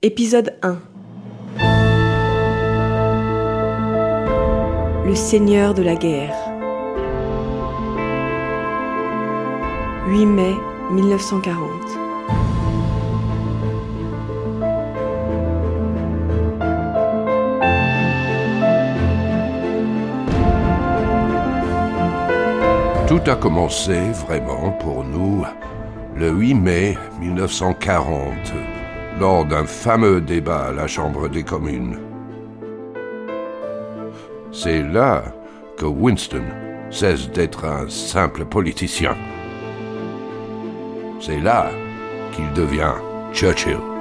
Épisode 1 Le Seigneur de la guerre. 8 mai 1940 Tout a commencé vraiment pour nous le 8 mai 1940, lors d'un fameux débat à la Chambre des communes. C'est là que Winston cesse d'être un simple politicien. C'est là qu'il devient Churchill.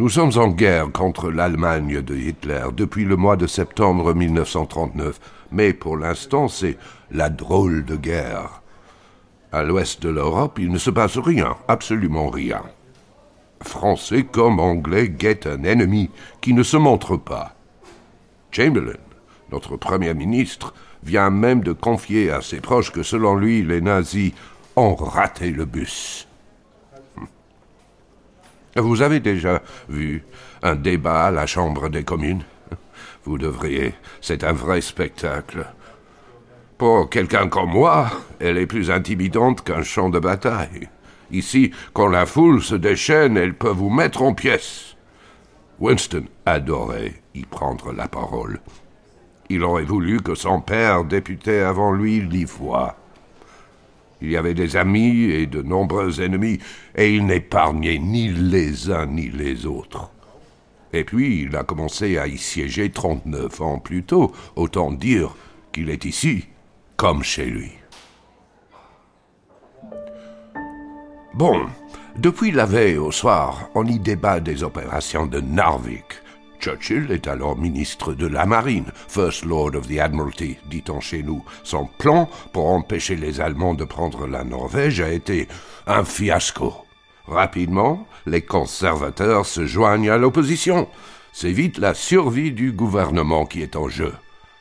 Nous sommes en guerre contre l'Allemagne de Hitler depuis le mois de septembre 1939, mais pour l'instant c'est la drôle de guerre. À l'ouest de l'Europe, il ne se passe rien, absolument rien. Français comme Anglais guettent un ennemi qui ne se montre pas. Chamberlain, notre Premier ministre, vient même de confier à ses proches que selon lui, les nazis ont raté le bus. Vous avez déjà vu un débat à la Chambre des communes? Vous devriez. C'est un vrai spectacle. Pour quelqu'un comme moi, elle est plus intimidante qu'un champ de bataille. Ici, quand la foule se déchaîne, elle peut vous mettre en pièces. Winston adorait y prendre la parole. Il aurait voulu que son père, député avant lui, l'y voie. Il y avait des amis et de nombreux ennemis, et il n'épargnait ni les uns ni les autres. Et puis il a commencé à y siéger trente-neuf ans plus tôt, autant dire qu'il est ici, comme chez lui. Bon, depuis la veille au soir, on y débat des opérations de Narvik, Churchill est alors ministre de la Marine, First Lord of the Admiralty, dit-on chez nous. Son plan pour empêcher les Allemands de prendre la Norvège a été un fiasco. Rapidement, les conservateurs se joignent à l'opposition. C'est vite la survie du gouvernement qui est en jeu.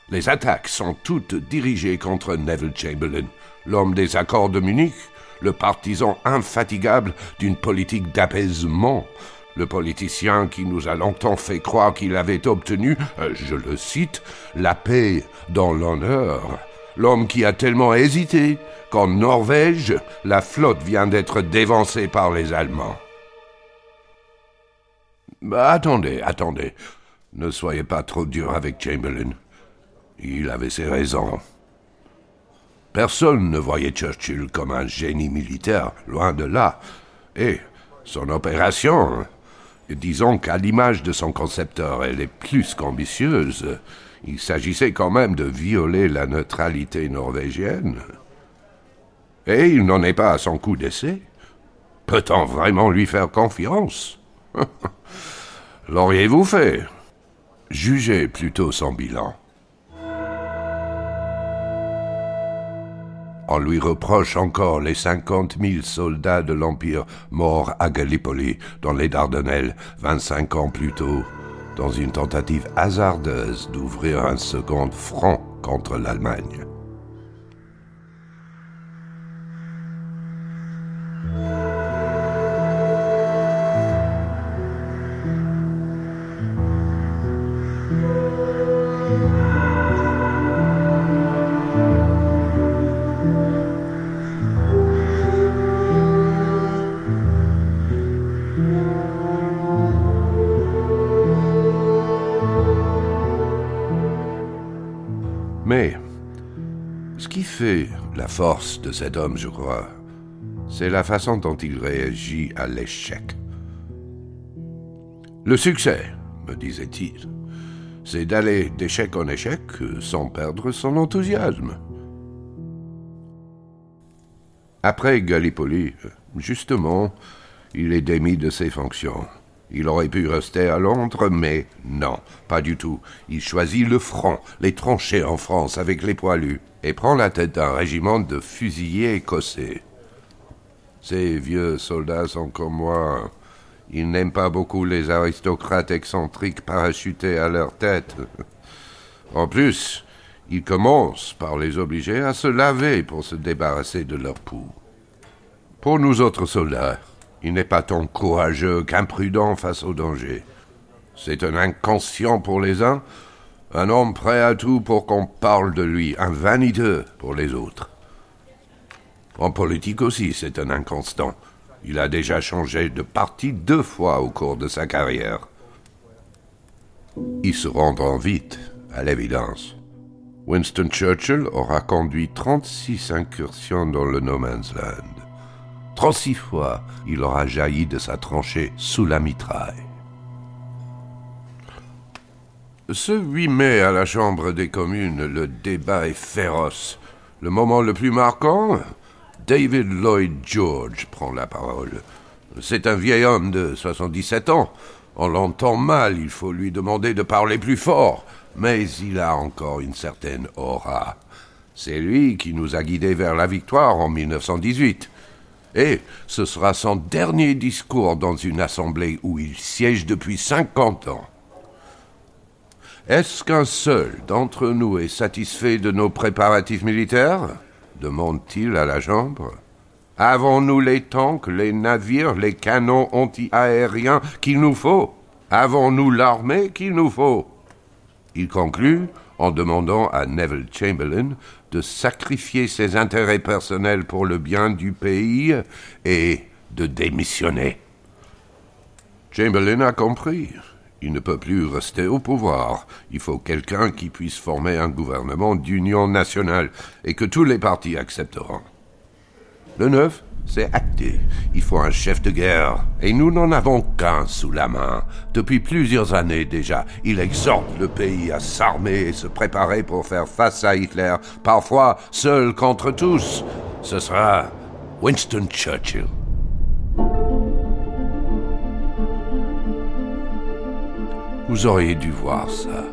Les attaques sont toutes dirigées contre Neville Chamberlain, l'homme des accords de Munich, le partisan infatigable d'une politique d'apaisement, le politicien qui nous a longtemps fait croire qu'il avait obtenu, euh, je le cite, la paix dans l'honneur. L'homme qui a tellement hésité qu'en Norvège, la flotte vient d'être dévancée par les Allemands. Bah, attendez, attendez. Ne soyez pas trop dur avec Chamberlain. Il avait ses raisons. Personne ne voyait Churchill comme un génie militaire, loin de là. Et son opération, Disons qu'à l'image de son concepteur, elle est plus qu'ambitieuse. Il s'agissait quand même de violer la neutralité norvégienne. Et il n'en est pas à son coup d'essai. Peut-on vraiment lui faire confiance? L'auriez-vous fait? Jugez plutôt son bilan. On lui reproche encore les cinquante mille soldats de l'Empire morts à Gallipoli, dans les Dardanelles, vingt-cinq ans plus tôt, dans une tentative hasardeuse d'ouvrir un second front contre l'Allemagne. La force de cet homme, je crois, c'est la façon dont il réagit à l'échec. Le succès, me disait-il, c'est d'aller d'échec en échec sans perdre son enthousiasme. Après Gallipoli, justement, il est démis de ses fonctions. Il aurait pu rester à Londres, mais non, pas du tout. Il choisit le front, les tranchées en France avec les poilus, et prend la tête d'un régiment de fusiliers écossais. Ces vieux soldats sont comme moi. Ils n'aiment pas beaucoup les aristocrates excentriques parachutés à leur tête. En plus, Il commence par les obliger à se laver pour se débarrasser de leur poux. Pour nous autres soldats, il n'est pas tant courageux qu'imprudent face au danger. C'est un inconscient pour les uns, un homme prêt à tout pour qu'on parle de lui, un vaniteux pour les autres. En politique aussi, c'est un inconstant. Il a déjà changé de parti deux fois au cours de sa carrière. Il se rendra vite, à l'évidence. Winston Churchill aura conduit 36 incursions dans le No Man's Land. 36 fois, il aura jailli de sa tranchée sous la mitraille. Ce 8 mai à la Chambre des communes, le débat est féroce. Le moment le plus marquant David Lloyd George prend la parole. C'est un vieil homme de 77 ans. On l'entend mal, il faut lui demander de parler plus fort mais il a encore une certaine aura. C'est lui qui nous a guidés vers la victoire en 1918. Et ce sera son dernier discours dans une assemblée où il siège depuis cinquante ans. Est-ce qu'un seul d'entre nous est satisfait de nos préparatifs militaires demande-t-il à la Chambre. Avons-nous les tanks, les navires, les canons anti-aériens qu'il nous faut? Avons-nous l'armée qu'il nous faut? Il conclut en demandant à Neville Chamberlain de sacrifier ses intérêts personnels pour le bien du pays et de démissionner. Chamberlain a compris. Il ne peut plus rester au pouvoir. Il faut quelqu'un qui puisse former un gouvernement d'union nationale et que tous les partis accepteront. Le 9, c'est acté. Il faut un chef de guerre. Et nous n'en avons qu'un sous la main. Depuis plusieurs années déjà, il exhorte le pays à s'armer et se préparer pour faire face à Hitler, parfois seul contre tous. Ce sera Winston Churchill. Vous auriez dû voir ça.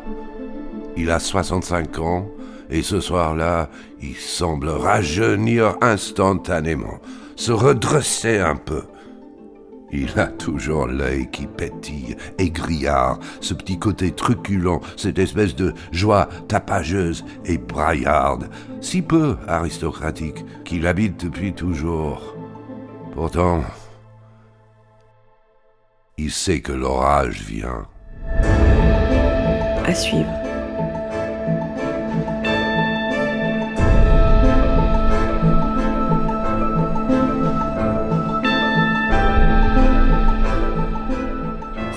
Il a 65 ans et ce soir-là, il semble rajeunir instantanément se redresser un peu. Il a toujours l'œil qui pétille, grillard, ce petit côté truculent, cette espèce de joie tapageuse et braillarde, si peu aristocratique, qu'il habite depuis toujours. Pourtant, il sait que l'orage vient. À suivre.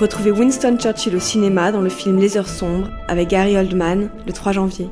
Retrouvez Winston Churchill au cinéma dans le film Les Heures sombres avec Gary Oldman le 3 janvier.